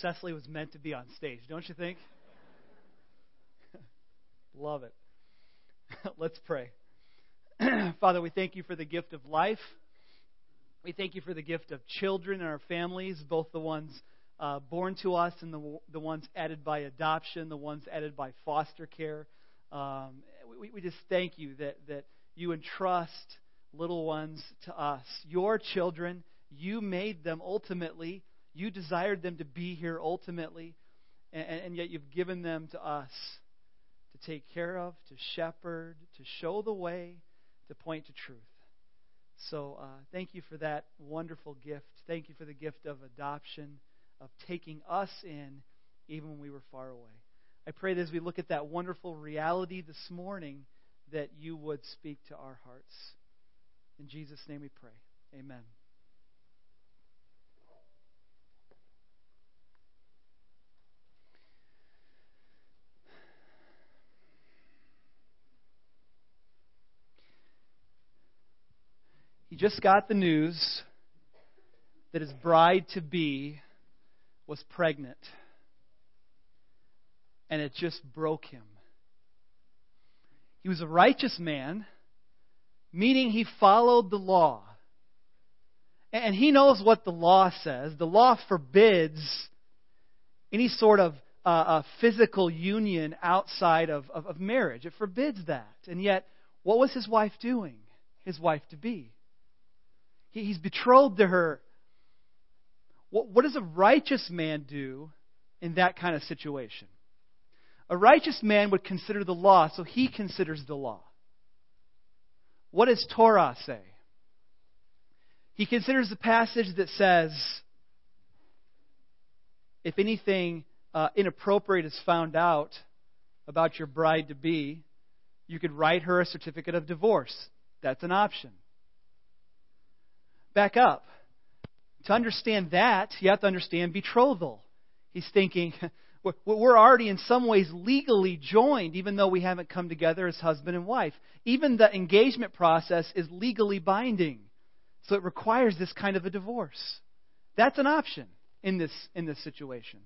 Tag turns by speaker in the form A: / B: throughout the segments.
A: Cecily was meant to be on stage, don't you think? Love it. Let's pray. Father, we thank you for the gift of life. We thank you for the gift of children and our families, both the ones uh, born to us and the, the ones added by adoption, the ones added by foster care. Um, we, we just thank you that, that you entrust little ones to us. Your children, you made them ultimately. You desired them to be here ultimately, and, and yet you've given them to us to take care of, to shepherd, to show the way, to point to truth. So uh, thank you for that wonderful gift. Thank you for the gift of adoption, of taking us in even when we were far away. I pray that as we look at that wonderful reality this morning, that you would speak to our hearts. In Jesus' name we pray. Amen. Just got the news that his bride to be was pregnant. And it just broke him. He was a righteous man, meaning he followed the law. And he knows what the law says. The law forbids any sort of uh, physical union outside of, of, of marriage. It forbids that. And yet, what was his wife doing? His wife to be. He's betrothed to her. What, what does a righteous man do in that kind of situation? A righteous man would consider the law, so he considers the law. What does Torah say? He considers the passage that says, if anything uh, inappropriate is found out about your bride to be, you could write her a certificate of divorce. That's an option back up. To understand that, you have to understand betrothal. He's thinking, we're already in some ways legally joined, even though we haven't come together as husband and wife. Even the engagement process is legally binding. So it requires this kind of a divorce. That's an option in this, in this situation.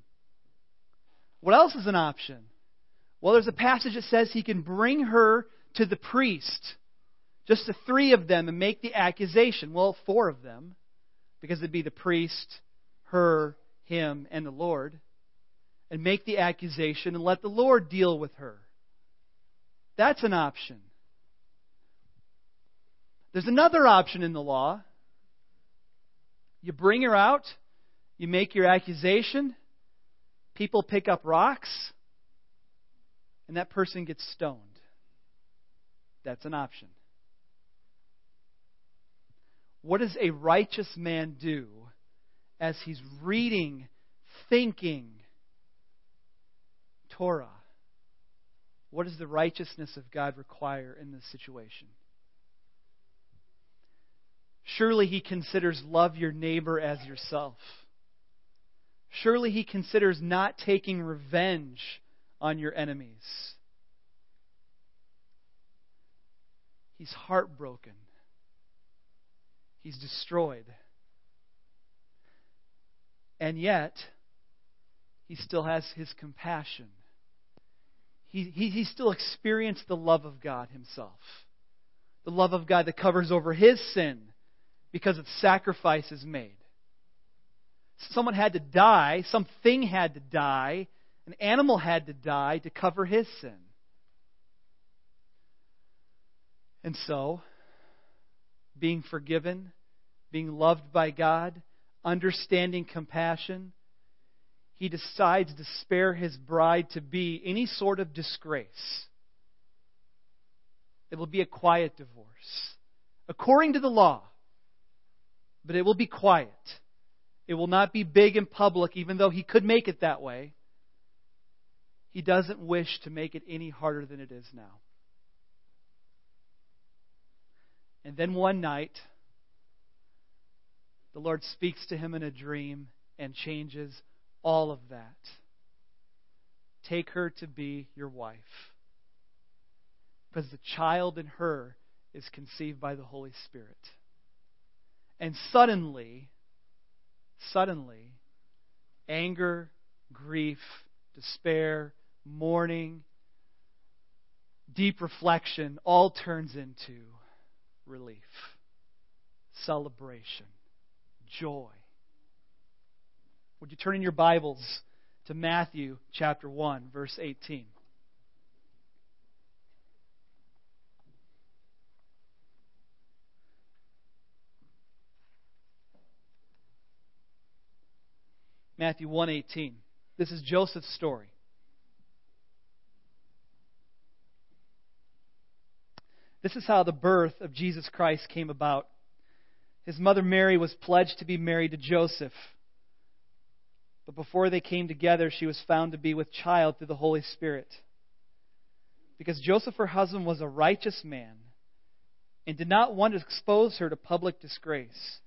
A: What else is an option? Well, there's a passage that says he can bring her to the priest just the three of them and make the accusation. Well, four of them, because it'd be the priest, her, him, and the Lord, and make the accusation and let the Lord deal with her. That's an option. There's another option in the law. You bring her out, you make your accusation, people pick up rocks, and that person gets stoned. That's an option. What does a righteous man do as he's reading, thinking Torah? What does the righteousness of God require in this situation? Surely he considers love your neighbor as yourself. Surely he considers not taking revenge on your enemies. He's heartbroken He's destroyed. And yet, he still has his compassion. He, he, he still experienced the love of God himself. The love of God that covers over his sin because of sacrifices made. Someone had to die, something had to die, an animal had to die to cover his sin. And so, being forgiven, being loved by God, understanding compassion, he decides to spare his bride to be any sort of disgrace. It will be a quiet divorce, according to the law, but it will be quiet. It will not be big and public, even though he could make it that way. He doesn't wish to make it any harder than it is now. And then one night, the Lord speaks to him in a dream and changes all of that. Take her to be your wife. Because the child in her is conceived by the Holy Spirit. And suddenly, suddenly, anger, grief, despair, mourning, deep reflection all turns into relief, celebration, joy. Would you turn in your Bibles to Matthew chapter 1, verse 18? Matthew 1:18. This is Joseph's story. This is how the birth of Jesus Christ came about. His mother Mary was pledged to be married to Joseph. But before they came together, she was found to be with child through the Holy Spirit. Because Joseph, her husband, was a righteous man and did not want to expose her to public disgrace,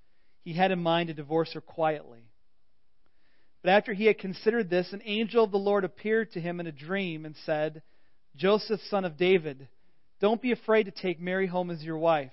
A: he had in mind to divorce her quietly. But after he had considered this, an angel of the Lord appeared to him in a dream and said, Joseph, son of David, don't be afraid to take Mary home as your wife,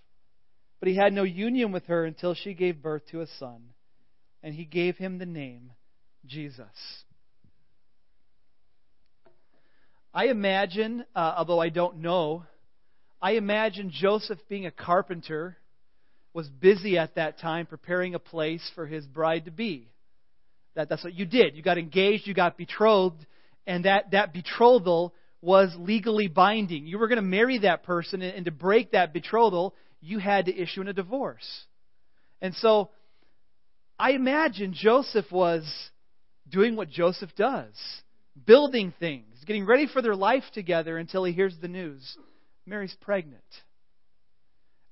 A: But he had no union with her until she gave birth to a son, and he gave him the name Jesus. I imagine, uh, although I don't know, I imagine Joseph being a carpenter was busy at that time preparing a place for his bride to be. That, that's what you did. You got engaged, you got betrothed, and that, that betrothal was legally binding. You were going to marry that person, and to break that betrothal, you had to issue in a divorce. And so, I imagine Joseph was doing what Joseph does building things, getting ready for their life together until he hears the news Mary's pregnant.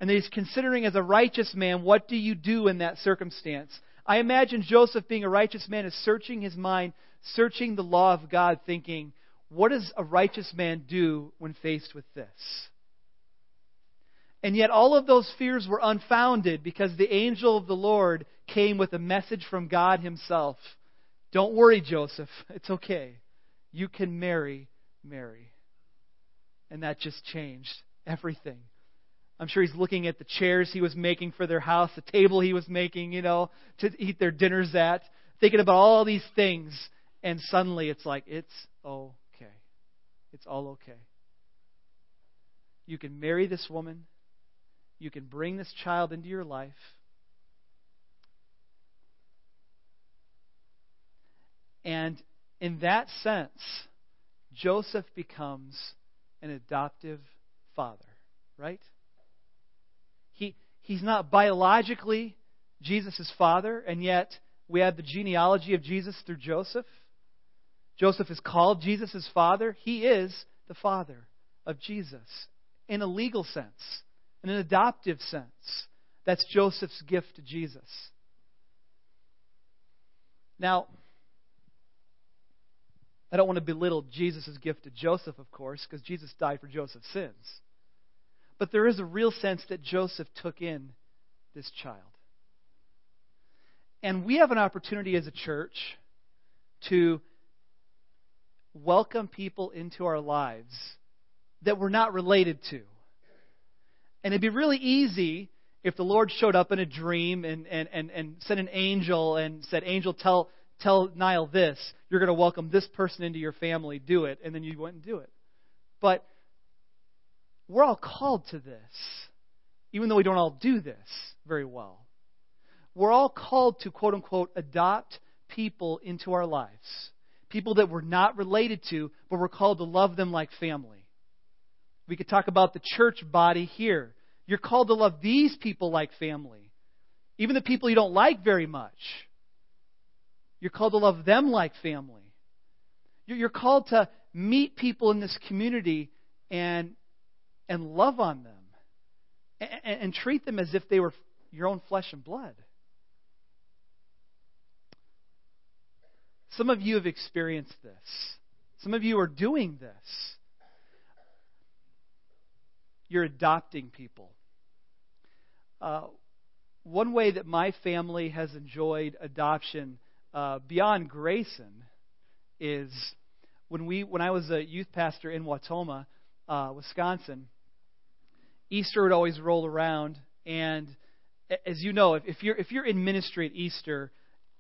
A: And he's considering as a righteous man, what do you do in that circumstance? I imagine Joseph, being a righteous man, is searching his mind, searching the law of God, thinking, what does a righteous man do when faced with this? And yet, all of those fears were unfounded because the angel of the Lord came with a message from God Himself. Don't worry, Joseph. It's okay. You can marry Mary. And that just changed everything. I'm sure he's looking at the chairs he was making for their house, the table he was making, you know, to eat their dinners at, thinking about all these things. And suddenly it's like, it's okay. It's all okay. You can marry this woman. You can bring this child into your life. And in that sense, Joseph becomes an adoptive father, right? He, he's not biologically Jesus' father, and yet we have the genealogy of Jesus through Joseph. Joseph is called Jesus' father. He is the father of Jesus in a legal sense, in an adoptive sense. That's Joseph's gift to Jesus. Now, I don't want to belittle Jesus' gift to Joseph, of course, because Jesus died for Joseph's sins. But there is a real sense that Joseph took in this child. And we have an opportunity as a church to welcome people into our lives that we're not related to. And it'd be really easy if the Lord showed up in a dream and, and, and, and sent an angel and said, Angel, tell, tell Niall this. You're going to welcome this person into your family. Do it. And then you and do it. But we're all called to this, even though we don't all do this very well. We're all called to, quote unquote, adopt people into our lives. People that we're not related to, but we're called to love them like family. We could talk about the church body here. You're called to love these people like family. Even the people you don't like very much. You're called to love them like family. You're called to meet people in this community and and love on them and, and treat them as if they were your own flesh and blood. Some of you have experienced this. Some of you are doing this. You're adopting people. Uh, one way that my family has enjoyed adoption uh, beyond Grayson is when we when I was a youth pastor in Wautoma, uh, Wisconsin. Easter would always roll around, and as you know, if, if you're if you're in ministry at Easter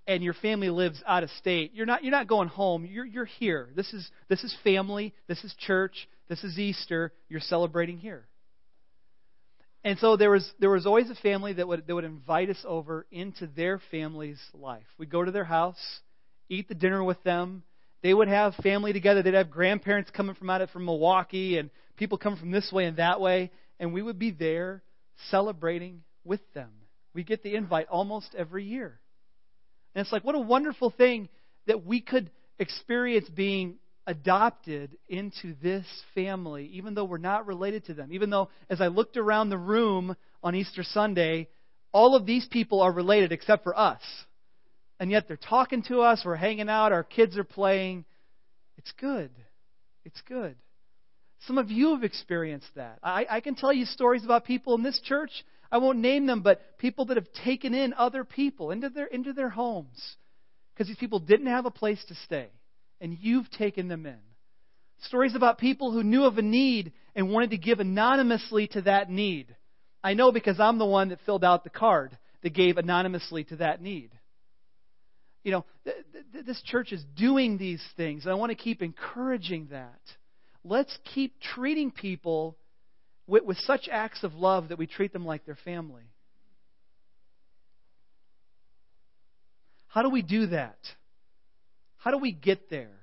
A: and your family lives out of state, you're not you're not going home. You're you're here. This is this is family. This is church. This is Easter. You're celebrating here. And so there was there was always a family that would that would invite us over into their family's life. We'd go to their house, eat the dinner with them. They would have family together. They'd have grandparents coming from out of from Milwaukee and people coming from this way and that way, and we would be there celebrating with them. We get the invite almost every year. And it's like what a wonderful thing that we could experience being adopted into this family, even though we're not related to them. Even though, as I looked around the room on Easter Sunday, all of these people are related except for us. And yet they're talking to us, we're hanging out, our kids are playing. It's good. It's good. Some of you have experienced that. I, I can tell you stories about people in this church. I won't name them, but people that have taken in other people into their, into their homes because these people didn't have a place to stay and you've taken them in. Stories about people who knew of a need and wanted to give anonymously to that need. I know because I'm the one that filled out the card that gave anonymously to that need. You know, th- th- this church is doing these things, and I want to keep encouraging that. Let's keep treating people with, with such acts of love that we treat them like their family. How do we do that? How do we get there?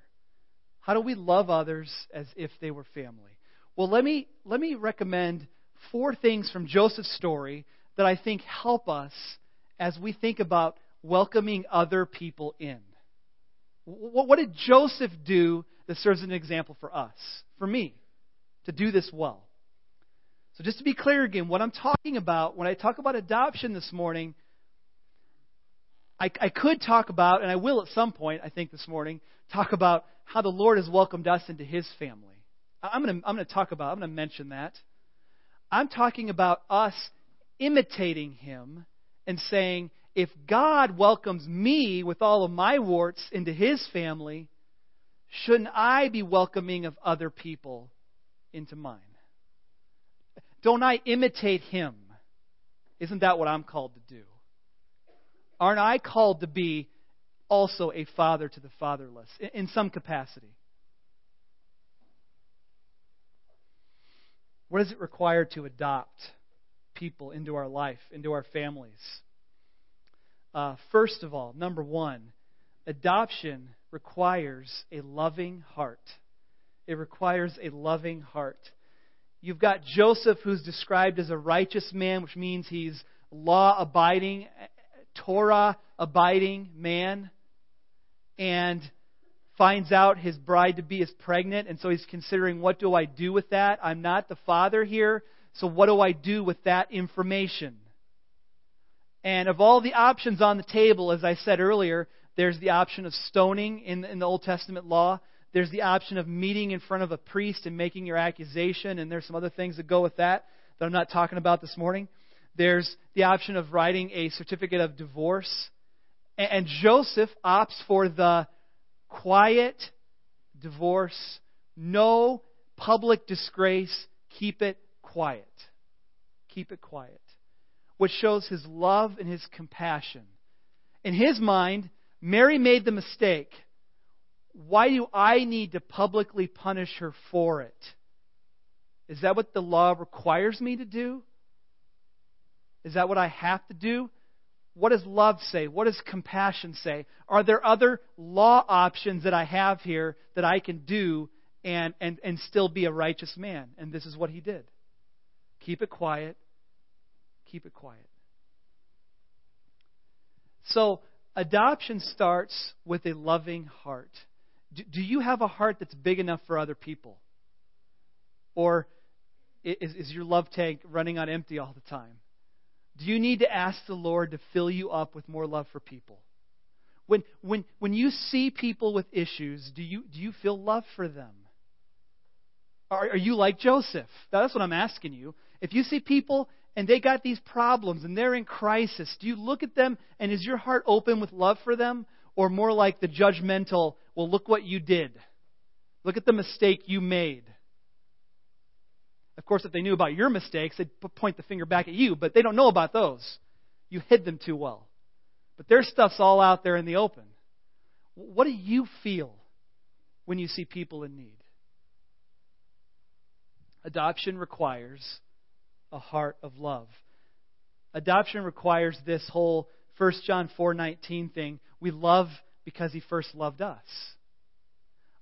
A: How do we love others as if they were family? Well, let me, let me recommend four things from Joseph's story that I think help us as we think about welcoming other people in. What did Joseph do that serves as an example for us, for me, to do this well? So, just to be clear again, what I'm talking about when I talk about adoption this morning I, I could talk about, and I will at some point, I think this morning, talk about how the Lord has welcomed us into His family. I'm going to I'm going to talk about, I'm going to mention that. I'm talking about us imitating Him and saying, if God welcomes me with all of my warts into His family, shouldn't I be welcoming of other people into mine? Don't I imitate Him? Isn't that what I'm called to do? Aren't I called to be also a father to the fatherless in some capacity? What does it require to adopt people into our life, into our families? Uh, first of all, number one, adoption requires a loving heart. It requires a loving heart. You've got Joseph, who's described as a righteous man, which means he's law abiding Torah abiding man and finds out his bride to be is pregnant, and so he's considering what do I do with that? I'm not the father here, so what do I do with that information? And of all the options on the table, as I said earlier, there's the option of stoning in, in the Old Testament law. There's the option of meeting in front of a priest and making your accusation, and there's some other things that go with that that I'm not talking about this morning. There's the option of writing a certificate of divorce. And Joseph opts for the quiet divorce, no public disgrace, keep it quiet. Keep it quiet. Which shows his love and his compassion. In his mind, Mary made the mistake. Why do I need to publicly punish her for it? Is that what the law requires me to do? Is that what I have to do? What does love say? What does compassion say? Are there other law options that I have here that I can do and, and, and still be a righteous man? And this is what he did. Keep it quiet. Keep it quiet. So, adoption starts with a loving heart. Do, do you have a heart that's big enough for other people? Or is, is your love tank running on empty all the time? Do you need to ask the Lord to fill you up with more love for people? When, when, when you see people with issues, do you, do you feel love for them? Are, are you like Joseph? That's what I'm asking you. If you see people and they got these problems and they're in crisis, do you look at them and is your heart open with love for them? Or more like the judgmental, well, look what you did. Look at the mistake you made. Of course, if they knew about your mistakes, they'd point the finger back at you, but they don't know about those. You hid them too well. But their stuff's all out there in the open. What do you feel when you see people in need? Adoption requires a heart of love. Adoption requires this whole 1 John 4:19 thing. We love because he first loved us.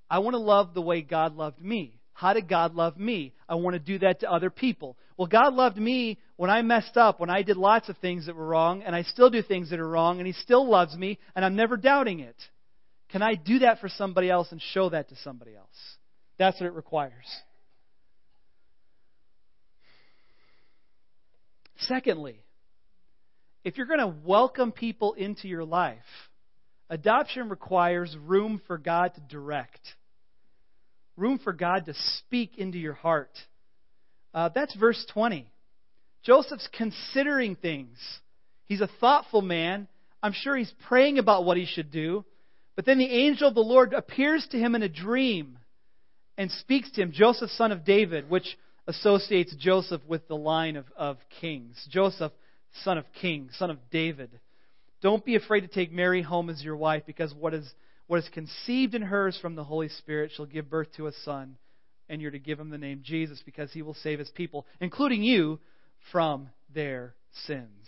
A: I want to love the way God loved me. How did God love me? I want to do that to other people. Well, God loved me when I messed up, when I did lots of things that were wrong, and I still do things that are wrong, and He still loves me, and I'm never doubting it. Can I do that for somebody else and show that to somebody else? That's what it requires. Secondly, if you're going to welcome people into your life, adoption requires room for God to direct, room for God to speak into your heart. Uh, that's verse 20. Joseph's considering things. He's a thoughtful man. I'm sure he's praying about what he should do. But then the angel of the Lord appears to him in a dream and speaks to him, Joseph, son of David, which associates Joseph with the line of, of kings. Joseph, son of king, son of David. Don't be afraid to take Mary home as your wife, because what is, what is conceived in her is from the Holy Spirit. She'll give birth to a son, and you're to give him the name Jesus, because he will save his people, including you, from their sins.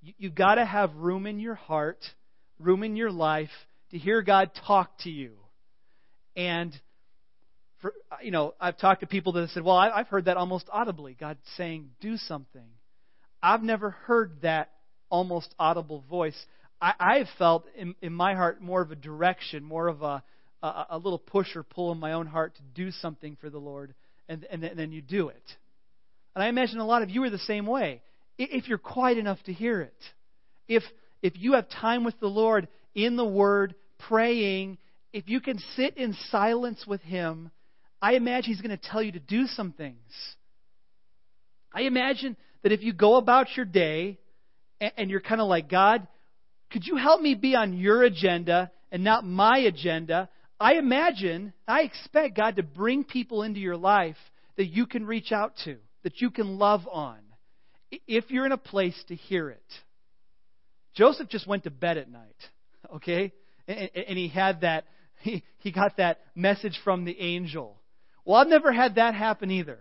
A: You, you've got to have room in your heart, room in your life to hear God talk to you. And for, you know, I've talked to people that have said, well, I've heard that almost audibly, God saying, do something. I've never heard that almost audible voice. I, I have felt in, in my heart more of a direction, more of a, a, a little push or pull in my own heart to do something for the Lord, and, and, and then you do it. And I imagine a lot of you are the same way. If you're quiet enough to hear it, if if you have time with the Lord in the Word, praying, if you can sit in silence with Him I imagine he's going to tell you to do some things. I imagine that if you go about your day and you're kind of like, God, could you help me be on your agenda and not my agenda? I imagine, I expect God to bring people into your life that you can reach out to, that you can love on, if you're in a place to hear it. Joseph just went to bed at night, okay? And, he had that, he, he got that message from the angel. Well, I've never had that happen either.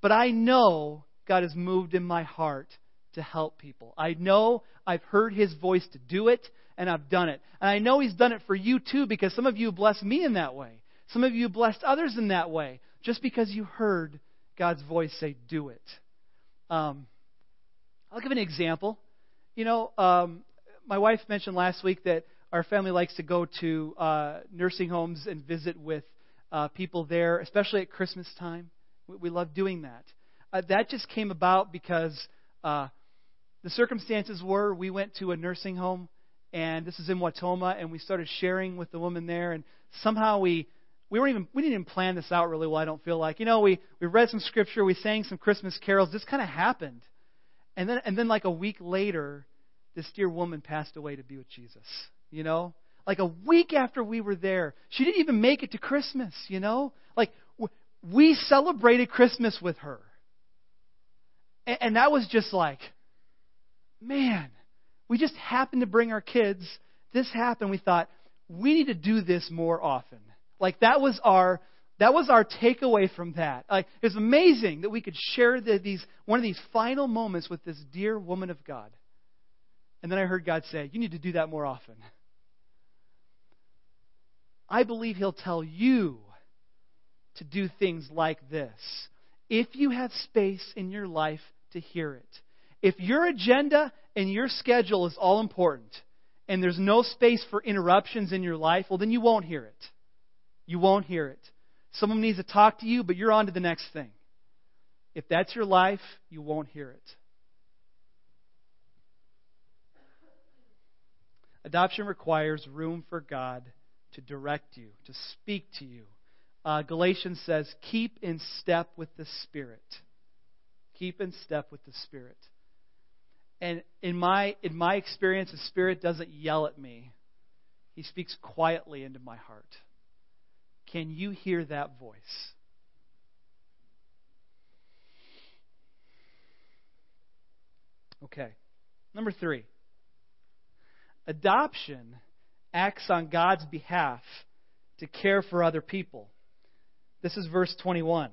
A: But I know God has moved in my heart to help people. I know I've heard His voice to do it, and I've done it. And I know He's done it for you too, because some of you blessed me in that way. Some of you blessed others in that way, just because you heard God's voice say, do it. Um, I'll give an example. You know, um, my wife mentioned last week that our family likes to go to uh, nursing homes and visit with uh, people there, especially at Christmas time. We, we love doing that. Uh, that just came about because uh, the circumstances were we went to a nursing home, and this is in Wautoma, and we started sharing with the woman there, and somehow we we weren't even we didn't even plan this out really well. I don't feel like you know we we read some scripture, we sang some Christmas carols. This kind of happened, and then and then like a week later, this dear woman passed away to be with Jesus. You know, like a week after we were there. She didn't even make it to Christmas, you know? Like, we celebrated Christmas with her. and, And that was just like, man, we just happened to bring our kids. This happened. We thought, we need to do this more often. Like, that was our. That was our takeaway from that. Like, it was amazing that we could share the, these one of these final moments with this dear woman of God. And then I heard God say, "You need to do that more often." I believe He'll tell you to do things like this if you have space in your life to hear it. If your agenda and your schedule is all important and there's no space for interruptions in your life, well, then you won't hear it. You won't hear it. Someone needs to talk to you, but you're on to the next thing. If that's your life, you won't hear it. Adoption requires room for God to direct you, to speak to you. Uh, Galatians says, keep in step with the Spirit. Keep in step with the Spirit. And in my, in my experience, the Spirit doesn't yell at me, He speaks quietly into my heart. Can you hear that voice? Okay. Number three adoption acts on God's behalf to care for other people. This is verse 21.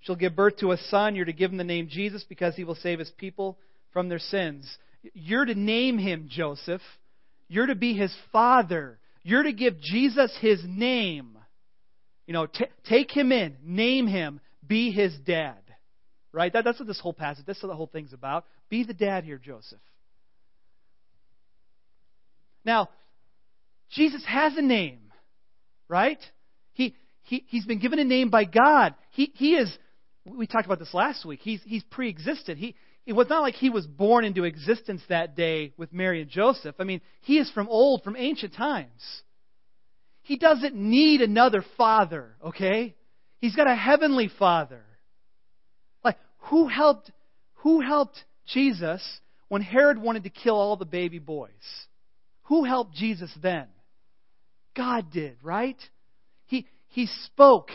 A: She'll give birth to a son. You're to give him the name Jesus because he will save his people from their sins. You're to name him Joseph. You're to be his father. You're to give Jesus his name. You know, t- take him in, name him, be his dad. Right? That, that's what this whole passage, that's what the whole thing's about. Be the dad here, Joseph. Now, Jesus has a name, right? He, he, he's been given a name by God. He, he is, we talked about this last week, he's, he's pre existed. He, it was not like he was born into existence that day with Mary and Joseph. I mean, he is from old, from ancient times. He doesn't need another father, okay? He's got a heavenly father. Like, who helped, who helped Jesus when Herod wanted to kill all the baby boys? Who helped Jesus then? God did, right? He, he spoke.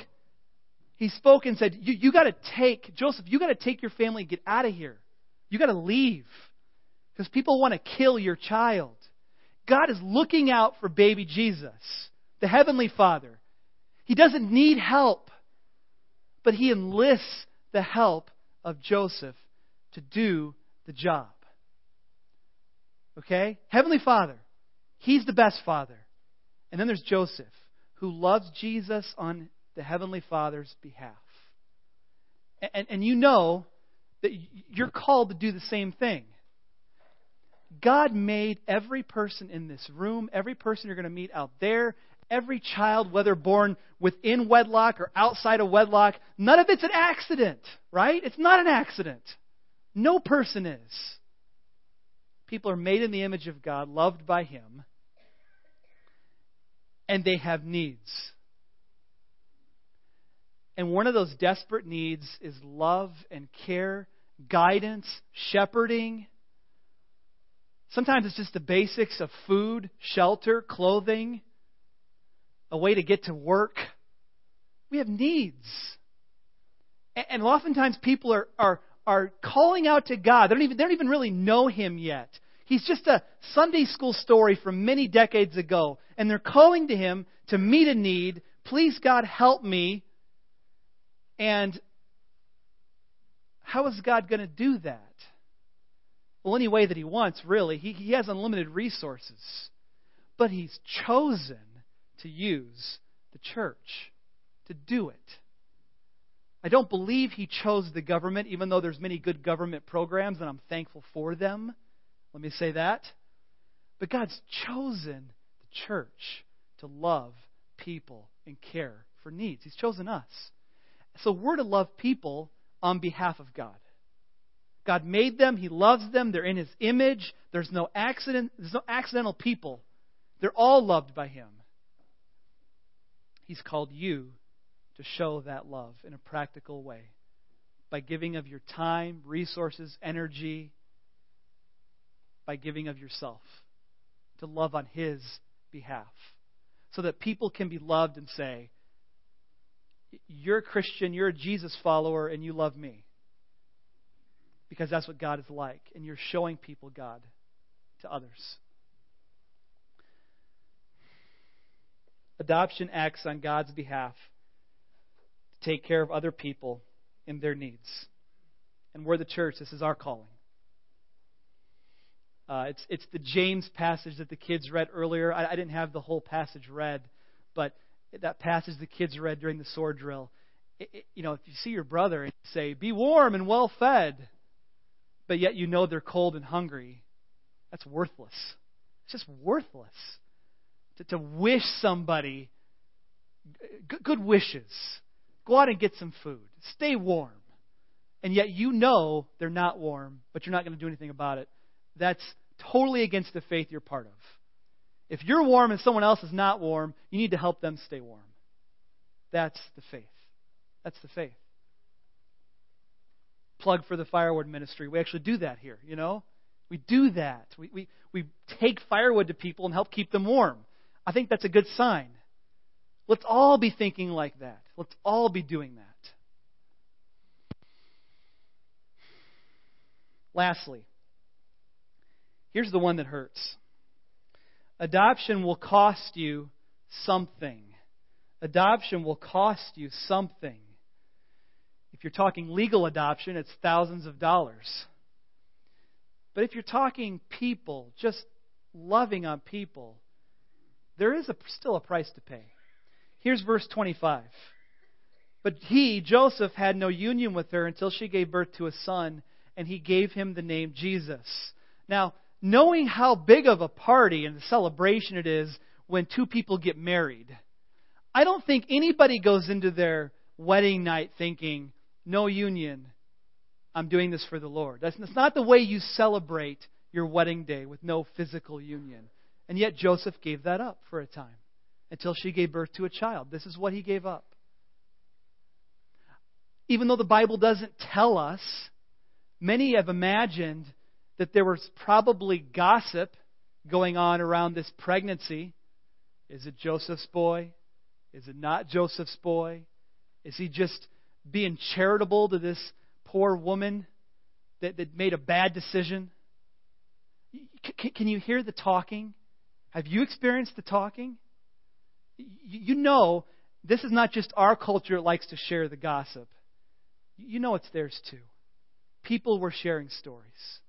A: He spoke and said, You, you got to take, Joseph, you got to take your family and get out of here. You got to leave because people want to kill your child. God is looking out for baby Jesus, the Heavenly Father. He doesn't need help, but He enlists the help of Joseph to do the job. Okay? Heavenly Father. He's the best father. And then there's Joseph, who loves Jesus on the Heavenly Father's behalf. And, and you know that you're called to do the same thing. God made every person in this room, every person you're going to meet out there, every child, whether born within wedlock or outside of wedlock, none of it's an accident, right? It's not an accident. No person is. People are made in the image of God, loved by Him, and they have needs. And one of those desperate needs is love and care, guidance, shepherding. Sometimes it's just the basics of food, shelter, clothing, a way to get to work. We have needs. And oftentimes people are, are, are calling out to God. They don't, even, they don't even really know Him yet. He's just a Sunday school story from many decades ago. And they're calling to Him to meet a need. Please, God, help me. And how is God going to do that? Well, any way that He wants, really. He, he has unlimited resources. But He's chosen to use the church to do it. I don't believe he chose the government, even though there's many good government programs, and I'm thankful for them. Let me say that. But God's chosen the church to love people and care for needs. He's chosen us. So we're to love people on behalf of God. God made them, He loves them, they're in His image. There's no accident, there's no accidental people. They're all loved by Him. He's called you to show that love in a practical way by giving of your time, resources, energy, by giving of yourself to love on His behalf. So that people can be loved and say, You're a Christian, you're a Jesus follower, and you love me. Because that's what God is like. And you're showing people God to others. Adoption acts on God's behalf to take care of other people in their needs. And we're the church. This is our calling. Uh, it's, it's the James passage that the kids read earlier. I, I didn't have the whole passage read, but that passage the kids read during the sword drill. It, it, you know, if you see your brother and say, Be warm and well fed, but yet you know they're cold and hungry, that's worthless. It's just worthless to, to wish somebody g- good wishes. Go out and get some food. Stay warm. And yet you know they're not warm, but you're not going to do anything about it. That's totally against the faith you're part of. If you're warm and someone else is not warm, you need to help them stay warm. That's the faith. That's the faith. Plug for the firewood ministry. We actually do that here, you know? We do that. We, we, we take firewood to people and help keep them warm. I think that's a good sign. Let's all be thinking like that. Let's all be doing that. Lastly, here's the one that hurts adoption will cost you something. Adoption will cost you something. If you're talking legal adoption, it's thousands of dollars. But if you're talking people, just loving on people, there is a, still a price to pay. Here's verse 25. But he, Joseph, had no union with her until she gave birth to a son, and he gave him the name Jesus. Now, knowing how big of a party and celebration it is when two people get married, I don't think anybody goes into their wedding night thinking, no union, I'm doing this for the Lord. That's, that's not the way you celebrate your wedding day with no physical union. And yet Joseph gave that up for a time until she gave birth to a child. This is what he gave up. Even though the Bible doesn't tell us, many have imagined that there was probably gossip going on around this pregnancy. Is it Joseph's boy? Is it not Joseph's boy? Is he just being charitable to this poor woman that, that made a bad decision? C- can you hear the talking? Have you experienced the talking? You know, this is not just our culture that likes to share the gossip. You know it's theirs too. People were sharing stories.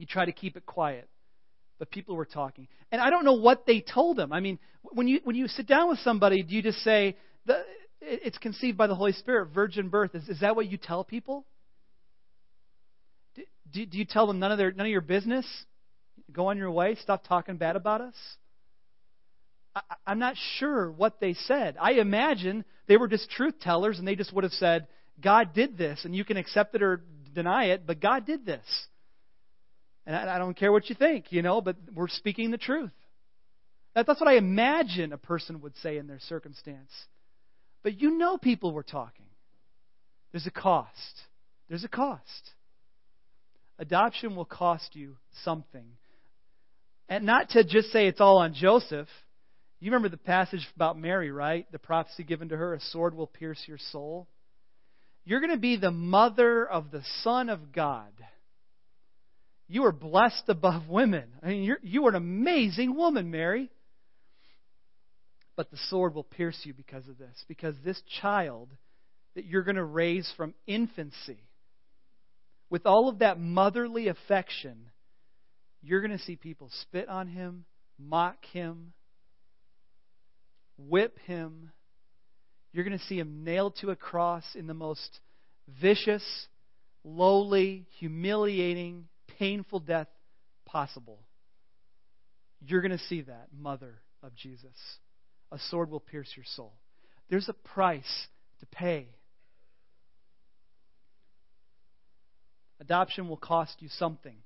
A: You try to keep it quiet, but people were talking. And I don't know what they told them. I mean, when you when you sit down with somebody, do you just say the, it's conceived by the Holy Spirit, virgin birth? Is, is that what you tell people? Do, do you tell them none of their none of your business? Go on your way. Stop talking bad about us. I, I'm not sure what they said. I imagine they were just truth tellers, and they just would have said, "God did this, and you can accept it or deny it, but God did this." And I, I don't care what you think, you know, but we're speaking the truth. That, that's what I imagine a person would say in their circumstance. But you know people were talking. There's a cost. There's a cost. Adoption will cost you something. And not to just say it's all on Joseph. You remember the passage about Mary, right? The prophecy given to her a sword will pierce your soul. You're going to be the mother of the Son of God. You are blessed above women. I mean, you're, you are an amazing woman, Mary. But the sword will pierce you because of this. Because this child that you're going to raise from infancy, with all of that motherly affection, you're going to see people spit on him, mock him, whip him. You're going to see him nailed to a cross in the most vicious, lowly, humiliating, painful death possible. You're going to see that, mother of Jesus. A sword will pierce your soul. There's a price to pay. Adoption will cost you something.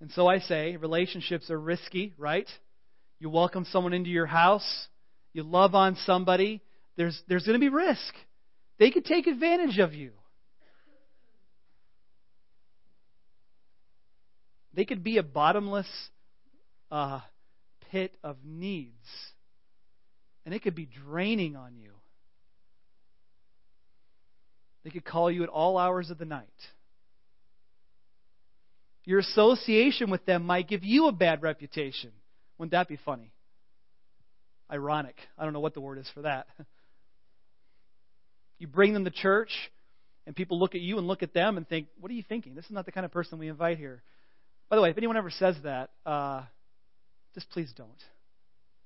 A: And so I say, relationships are risky, right? You welcome someone into your house, you love on somebody, there's, there's going to be risk. They could take advantage of you. They could be a bottomless uh, pit of needs. And it could be draining on you. They could call you at all hours of the night. Your association with them might give you a bad reputation. Wouldn't that be funny? Ironic. I don't know what the word is for that. You bring them to church, and people look at you and look at them and think, What are you thinking? This is not the kind of person we invite here. By the way, if anyone ever says that, uh, just please don't.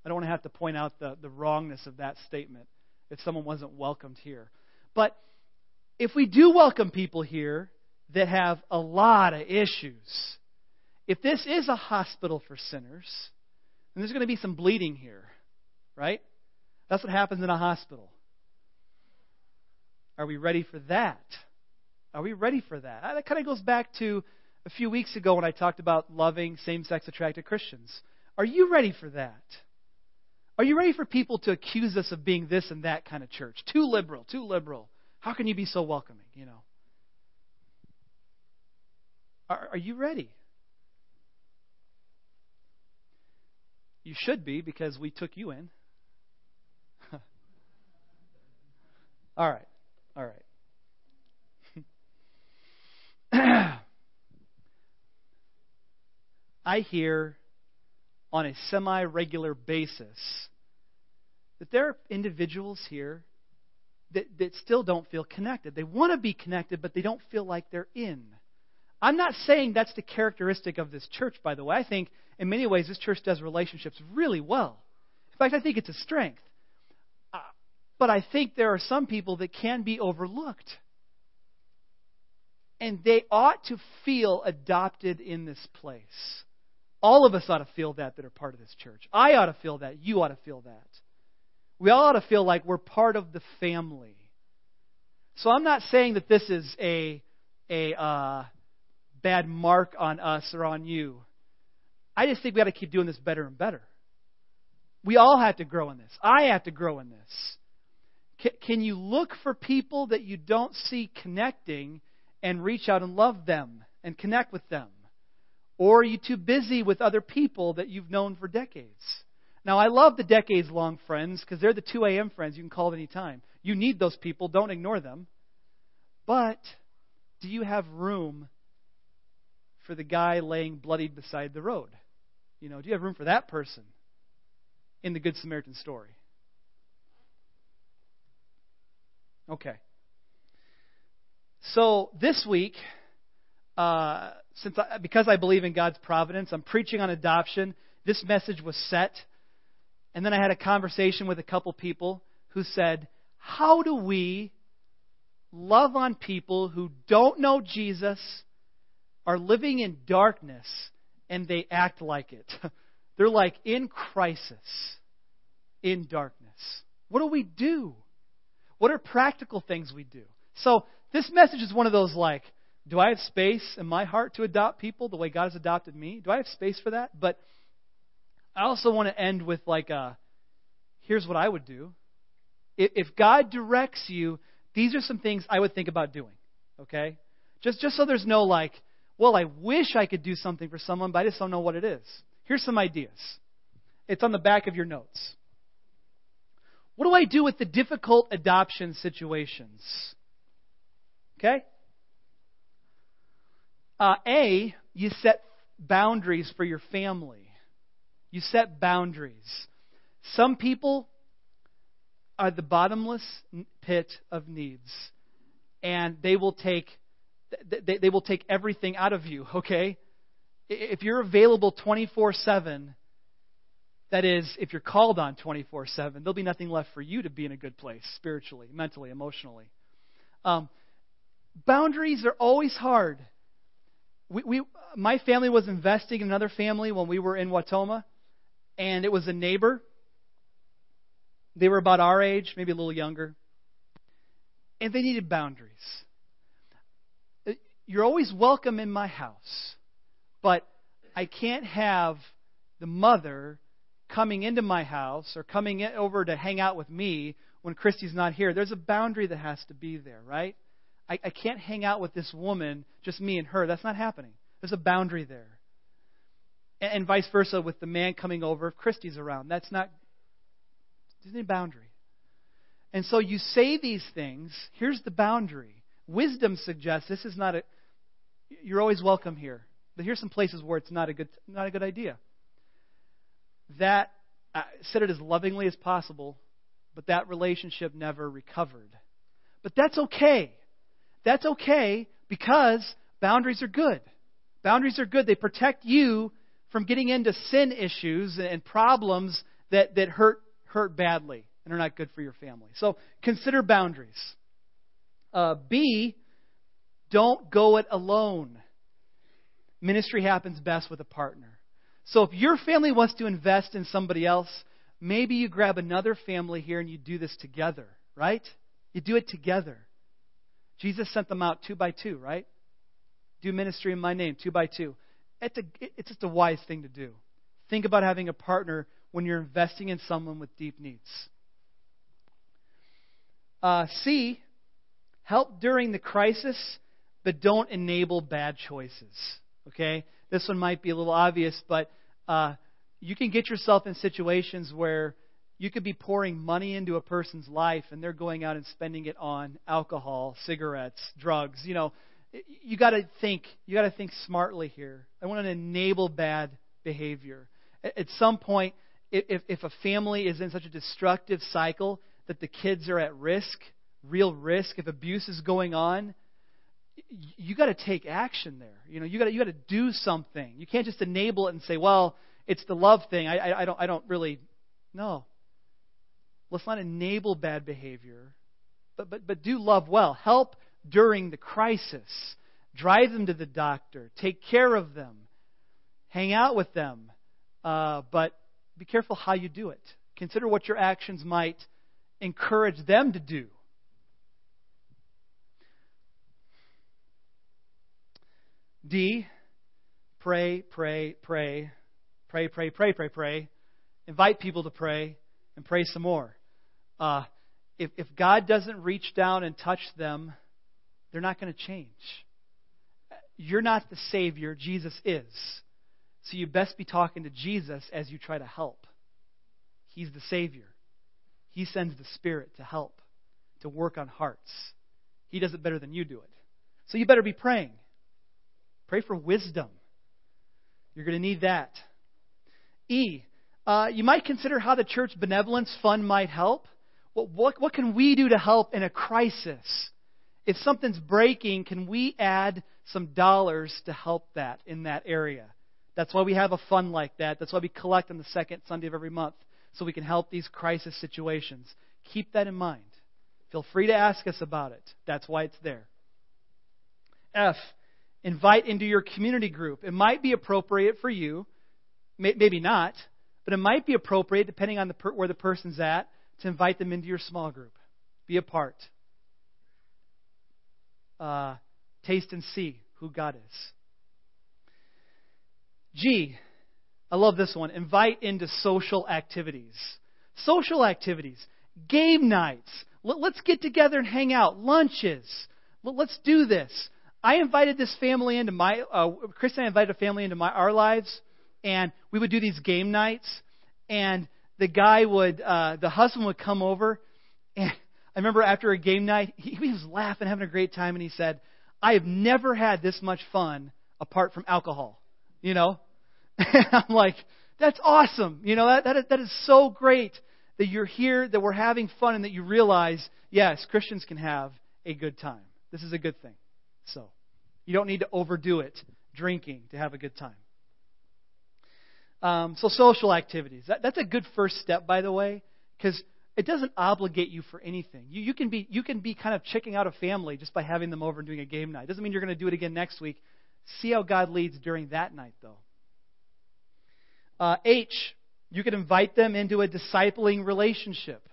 A: I don't want to have to point out the, the wrongness of that statement if someone wasn't welcomed here. But if we do welcome people here that have a lot of issues, if this is a hospital for sinners, then there's going to be some bleeding here, right? That's what happens in a hospital. Are we ready for that? Are we ready for that? That kind of goes back to a few weeks ago when I talked about loving same sex attracted Christians. Are you ready for that? Are you ready for people to accuse us of being this and that kind of church? Too liberal, too liberal. How can you be so welcoming, you know? Are, are you ready? You should be because we took you in. All right. All right. I hear on a semi regular basis that there are individuals here that, that still don't feel connected. They want to be connected, but they don't feel like they're in. I'm not saying that's the characteristic of this church, by the way. I think in many ways this church does relationships really well. In fact, I think it's a strength. Uh, but I think there are some people that can be overlooked. And they ought to feel adopted in this place. All of us ought to feel that that are part of this church. I ought to feel that. You ought to feel that. We all ought to feel like we're part of the family. So I'm not saying that this is a a uh, bad mark on us or on you. I just think we got to keep doing this better and better. We all have to grow in this. I have to grow in this. Can, can you look for people that you don't see connecting and reach out and love them and connect with them? Or are you too busy with other people that you've known for decades? Now, I love the decades long friends because they're the 2 a.m. friends you can call at any time. You need those people, don't ignore them. But do you have room for the guy laying bloodied beside the road? You know, do you have room for that person in the Good Samaritan story? Okay. So this week, uh, since I, because I believe in God's providence, I'm preaching on adoption. This message was set, and then I had a conversation with a couple people who said, "How do we love on people who don't know Jesus, are living in darkness, and they act like it. They're like in crisis, in darkness. What do we do? What are practical things we do? So, this message is one of those like, do I have space in my heart to adopt people the way God has adopted me? Do I have space for that? But I also want to end with like a here's what I would do. If God directs you, these are some things I would think about doing. Okay? Just just so there's no like, well, I wish I could do something for someone, but I just don't know what it is. Here's some ideas. It's on the back of your notes. What do I do with the difficult adoption situations? Okay? Uh, a, you set boundaries for your family. You set boundaries. Some people are the bottomless pit of needs, and they will take they, they will take everything out of you, okay? If you're available 24 7, that is, if you're called on 24 7, there'll be nothing left for you to be in a good place spiritually, mentally, emotionally. Um, boundaries are always hard. We, we, my family was investing in another family when we were in Wautoma, and it was a neighbor. They were about our age, maybe a little younger, and they needed boundaries uh, you're always welcome in my house, but I can't have the mother coming into my house or coming over to hang out with me when Christy's not here. There's a boundary that has to be there, right? I, I can't hang out with this woman, just me and her. That's not happening. There's a boundary there. And, and vice versa with the man coming over if Christie's around. That's not, there's any boundary. And so you say these things. Here's the boundary. Wisdom suggests this is not a, you're always welcome here. But here's some places where it's not a good, not a good idea. That, I said it as lovingly as possible, but that relationship never recovered. But that's okay. That's okay because boundaries are good. Boundaries are good. They protect you from getting into sin issues and problems that, that hurt, hurt badly and are not good for your family. So consider boundaries. Uh, B, don't go it alone. Ministry happens best with a partner. So if your family wants to invest in somebody else, maybe you grab another family here and you do this together, right? You do it together. Jesus sent them out two by two, right? do ministry in my name, two by two. It's, a, it's just a wise thing to do. Think about having a partner when you're investing in someone with deep needs. Uh, C, help during the crisis, but don't enable bad choices. Okay? This one might be a little obvious, but uh, you can get yourself in situations where you could be pouring money into a person's life and they're going out and spending it on alcohol, cigarettes, drugs. You know, you got to think. You got to think smartly here. I want to enable bad behavior. At some point, if, if a family is in such a destructive cycle that the kids are at risk, real risk, if abuse is going on, you got to take action there. You know, you got you got to do something. You can't just enable it and say, "Well, it's the love thing." I, I, I don't I don't really. No. Let's not enable bad behavior, but but but do love well. Help during the crisis. Drive them to the doctor. Take care of them. Hang out with them. Uh, but be careful how you do it. Consider what your actions might encourage them to do. D, pray, pray, pray. Pray, pray, pray, pray, pray. Invite people to pray and pray some more. Uh, if, if God doesn't reach down and touch them, they're not going to change. You're not the Savior, Jesus is. So you best be talking to Jesus as you try to help. He's the Savior. He sends the Spirit to help, to work on hearts. He does it better than you do it. So you better be praying. Pray for wisdom. You're going to need that. E, uh, you might consider how the church benevolence fund might help. What, what, what can we do to help in a crisis? If something's breaking, can we add some dollars to help that in that area? That's why we have a fund like that. That's why we collect on the second Sunday of every month, so we can help these crisis situations. Keep that in mind. Feel free to ask us about it. That's why it's there. F, invite into your community group. It might be appropriate for you, maybe not, but it might be appropriate, depending on the where the person's at, to invite them into your small group. Be a part. Uh, taste and see who God is. G, I love this one. Invite into social activities. Social activities. Game nights. Let's get together and hang out. Lunches. Let's do this. I invited this family into my, uh, Chris and I invited a family into my, our lives, and we would do these game nights, and the guy would, uh, the husband would come over, and I remember after a game night, he, he was laughing, having a great time, and he said, I have never had this much fun apart from alcohol. You know? And I'm like, that's awesome. You know, that, that, that is so great that you're here, that we're having fun, and that you realize, yes, Christians can have a good time. This is a good thing. So, you don't need to overdo it drinking to have a good time. Um, so, social activities. That, that's a good first step, by the way, because it doesn't obligate you for anything. You, you, can be, you can be kind of checking out a family just by having them over and doing a game night. Doesn't mean you're going to do it again next week. See how God leads during that night, though. Uh, H, you can invite them into a discipling relationship.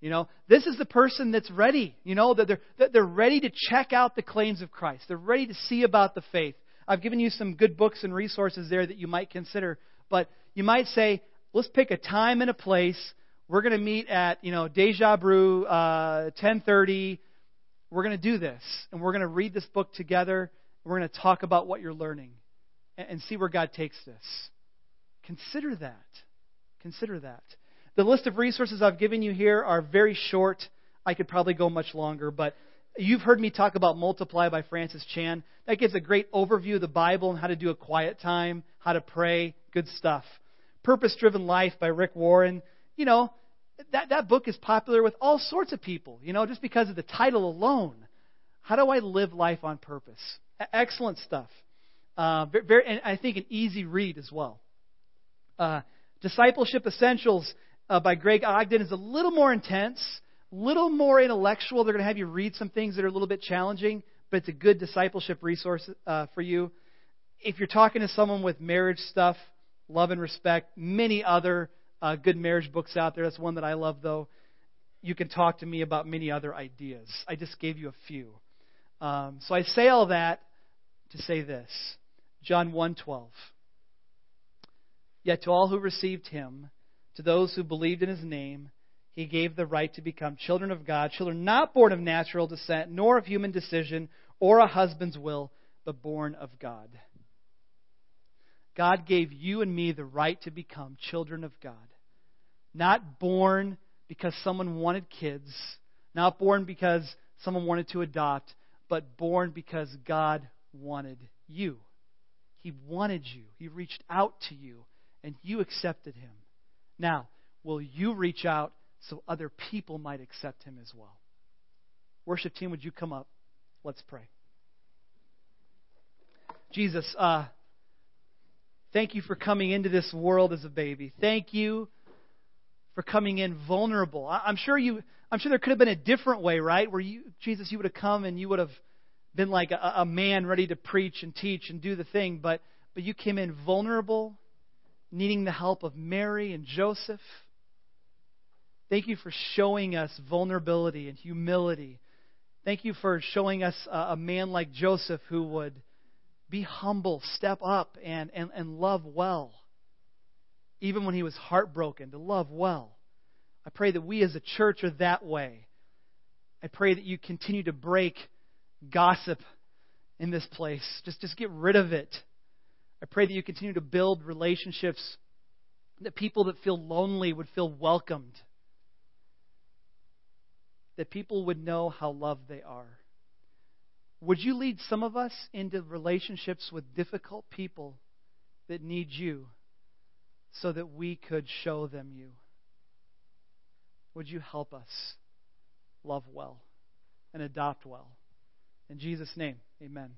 A: You know, this is the person that's ready. You know, that they're, that they're ready to check out the claims of Christ. They're ready to see about the faith. I've given you some good books and resources there that you might consider. But you might say, let's pick a time and a place. We're going to meet at, you know, Deja Brew, uh, 1030. We're going to do this. And we're going to read this book together. We're going to talk about what you're learning and, and see where God takes this. Consider that. Consider that. The list of resources I've given you here are very short. I could probably go much longer, but you've heard me talk about Multiply by Francis Chan. That gives a great overview of the Bible and how to do a quiet time, how to pray, good stuff. Purpose Driven Life by Rick Warren. You know, that, that book is popular with all sorts of people, you know, just because of the title alone. How do I live life on purpose? Excellent stuff. Uh, very, and I think an easy read as well. Uh, Discipleship Essentials uh, by Greg Ogden is a little more intense, little more intellectual. They're going to have you read some things that are a little bit challenging, but it's a good discipleship resource uh, for you. If you're talking to someone with marriage stuff, love and respect, many other uh, good marriage books out there. That's one that I love, though. You can talk to me about many other ideas. I just gave you a few. Um, so I say all that to say this. John 1:12. Yet to all who received him, to those who believed in his name, he gave the right to become children of God, children not born of natural descent, nor of human decision or a husband's will, but born of God. God gave you and me the right to become children of God. Not born because someone wanted kids, not born because someone wanted to adopt, but born because God wanted you. He wanted you. He reached out to you, and you accepted him. Now, will you reach out so other people might accept him as well? Worship team, would you come up? Let's pray. Jesus, uh, thank you for coming into this world as a baby. Thank you for coming in vulnerable. I'm sure you. I'm sure there could have been a different way, right? Where you, Jesus, you would have come and you would have been like a, a man ready to preach and teach and do the thing, but but you came in vulnerable, needing the help of Mary and Joseph. Thank you for showing us vulnerability and humility. Thank you for showing us a, man like Joseph who would be humble, step up, and, and, and love well. Even when he was heartbroken, to love well. I pray that we as a church are that way. I pray that you continue to break gossip in this place. Just, just get rid of it. I pray that you continue to build relationships that people that feel lonely would feel welcomed. That people would know how loved they are. Would you lead some of us into relationships with difficult people that need you so that we could show them you? Would you help us love well and adopt well? In Jesus' name, amen.